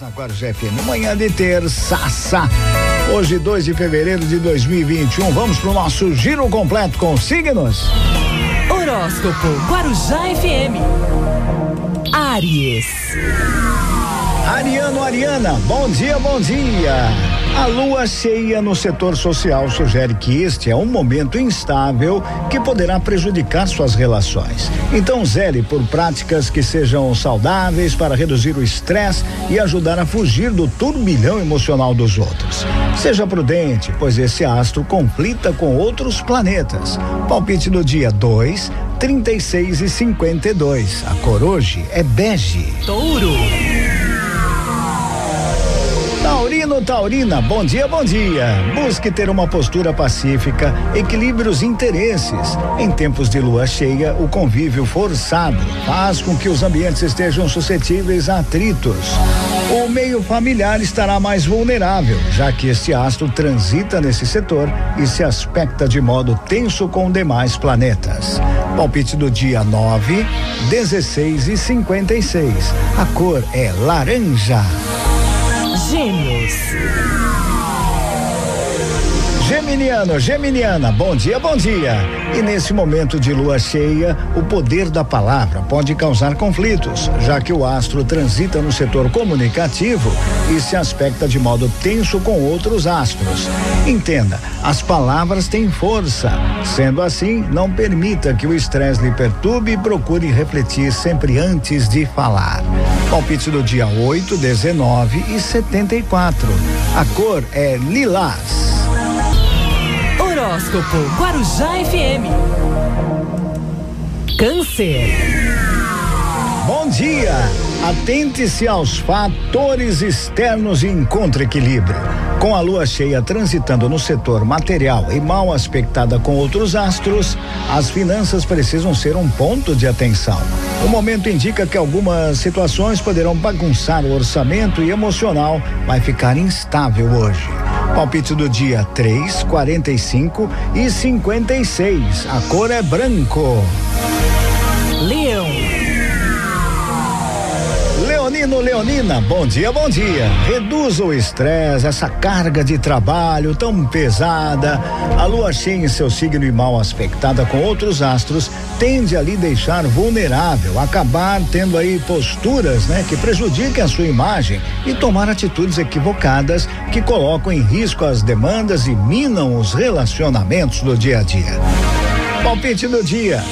Na Guarujá FM, manhã de terça, hoje 2 de fevereiro de 2021. Vamos para o nosso giro completo com signos. Horóscopo Guarujá FM. Aries. Ariano, Ariana, bom dia, bom dia. A lua cheia no setor social sugere que este é um momento instável que poderá prejudicar suas relações. Então, zele por práticas que sejam saudáveis para reduzir o estresse e ajudar a fugir do turbilhão emocional dos outros. Seja prudente, pois esse astro conflita com outros planetas. Palpite do dia 2, 36 e 52. A cor hoje é bege. Touro. Taurina, bom dia, bom dia. Busque ter uma postura pacífica, equilibre os interesses. Em tempos de lua cheia, o convívio forçado faz com que os ambientes estejam suscetíveis a atritos. O meio familiar estará mais vulnerável, já que este astro transita nesse setor e se aspecta de modo tenso com demais planetas. Palpite do dia 9, 16 e 56. A cor é laranja. Gêmeos. Geminiano, Geminiana, bom dia, bom dia. E nesse momento de lua cheia, o poder da palavra pode causar conflitos, já que o astro transita no setor comunicativo e se aspecta de modo tenso com outros astros. Entenda, as palavras têm força. Sendo assim, não permita que o estresse lhe perturbe e procure refletir sempre antes de falar. Palpite do dia 8, 19 e 74. A cor é lilás. Horóscopo Guarujá FM. Câncer. Bom dia! Atente-se aos fatores externos e encontre equilíbrio. Com a lua cheia transitando no setor material e mal aspectada com outros astros, as finanças precisam ser um ponto de atenção. O momento indica que algumas situações poderão bagunçar o orçamento e emocional vai ficar instável hoje. Palpite do dia 3, 45 e 56. A cor é branco. Leonino, Leonina, bom dia, bom dia. Reduza o estresse, essa carga de trabalho tão pesada. A lua cheia em seu signo e mal aspectada com outros astros tende a lhe deixar vulnerável, acabar tendo aí posturas, né, que prejudiquem a sua imagem e tomar atitudes equivocadas que colocam em risco as demandas e minam os relacionamentos do dia a dia. Palpite do dia: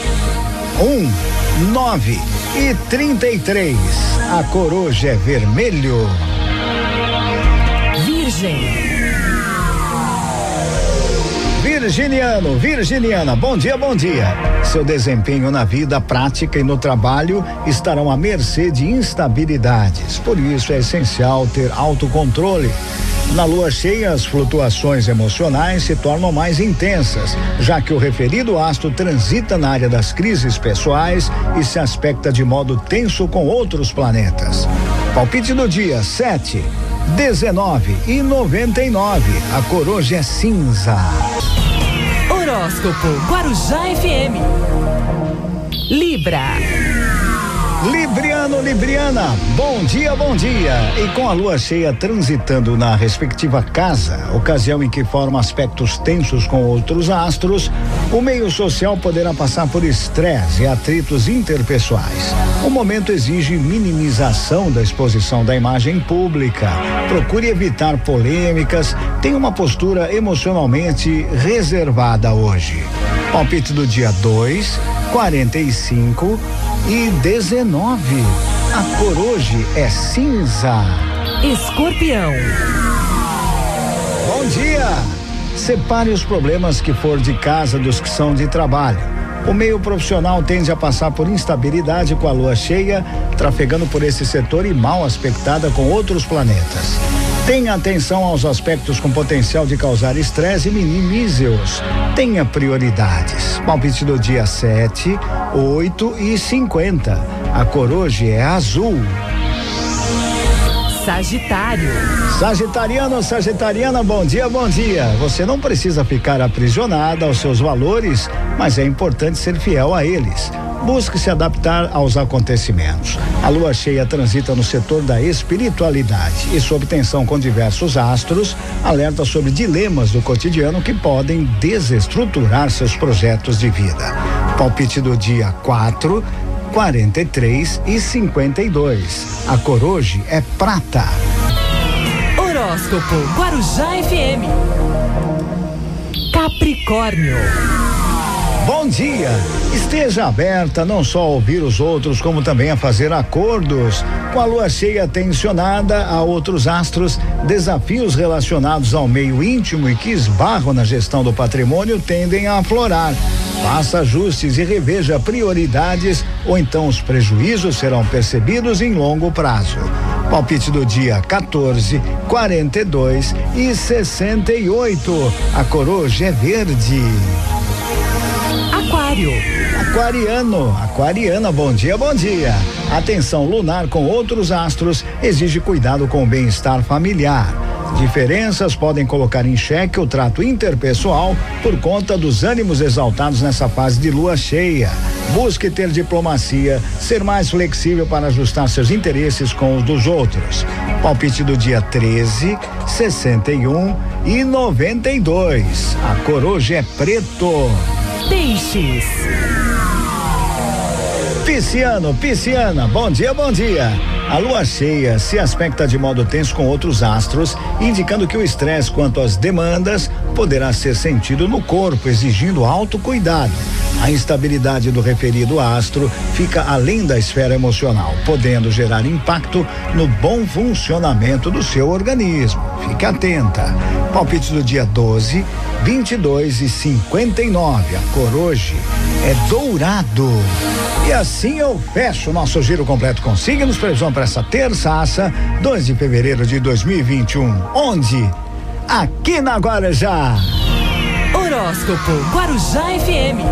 um, nove e trinta e três. A cor hoje é vermelho. Virgem. Virginiano, Virginiana, bom dia, bom dia. Seu desempenho na vida prática e no trabalho estarão à mercê de instabilidades. Por isso é essencial ter autocontrole. Na lua cheia, as flutuações emocionais se tornam mais intensas, já que o referido astro transita na área das crises pessoais e se aspecta de modo tenso com outros planetas. Palpite do dia 7, 19 e 99. A cor hoje é cinza. Horóscopo Guarujá FM. Libra. Libriano, Libriana, bom dia, bom dia. E com a lua cheia transitando na respectiva casa, ocasião em que forma aspectos tensos com outros astros, o meio social poderá passar por estresse e atritos interpessoais. O momento exige minimização da exposição da imagem pública. Procure evitar polêmicas, tenha uma postura emocionalmente reservada hoje. Palpite do dia 2, 45 e 19. A cor hoje é cinza. Escorpião. Bom dia! Separe os problemas que for de casa dos que são de trabalho. O meio profissional tende a passar por instabilidade com a lua cheia, trafegando por esse setor e mal aspectada com outros planetas. Tenha atenção aos aspectos com potencial de causar estresse e minimize-os. Tenha prioridades. Palpite do dia 7, 8 e 50. A cor hoje é azul. Sagitário. Sagitariano, Sagitariana, bom dia, bom dia. Você não precisa ficar aprisionada aos seus valores, mas é importante ser fiel a eles. Busque se adaptar aos acontecimentos. A lua cheia transita no setor da espiritualidade e, sob tensão com diversos astros, alerta sobre dilemas do cotidiano que podem desestruturar seus projetos de vida. Palpite do dia 4, 43 e 52. A cor hoje é prata. Horóscopo Guarujá FM. Capricórnio. Bom dia! Esteja aberta não só a ouvir os outros, como também a fazer acordos. Com a lua cheia tensionada a outros astros, desafios relacionados ao meio íntimo e que esbarram na gestão do patrimônio tendem a aflorar. Faça ajustes e reveja prioridades, ou então os prejuízos serão percebidos em longo prazo. Palpite do dia 14, 42 e 68. A coroa é verde. Aquário. Aquariano, aquariana, bom dia, bom dia. Atenção lunar com outros astros exige cuidado com o bem-estar familiar. Diferenças podem colocar em xeque o trato interpessoal por conta dos ânimos exaltados nessa fase de lua cheia. Busque ter diplomacia, ser mais flexível para ajustar seus interesses com os dos outros. Palpite do dia 13, 61 e 92. A coroja é preto. Peixes. Pisciano, pisciana, bom dia, bom dia. A lua cheia se aspecta de modo tenso com outros astros, indicando que o estresse quanto às demandas poderá ser sentido no corpo, exigindo alto cuidado. A instabilidade do referido astro fica além da esfera emocional, podendo gerar impacto no bom funcionamento do seu organismo. Fique atenta. Palpite do dia 12, 22 e 59. A cor hoje é dourado. E assim eu fecho nosso giro completo com signos, previsão para essa terça-aça, 2 de fevereiro de 2021. Onde? Aqui na Guarujá. Horóscopo Guarujá FM.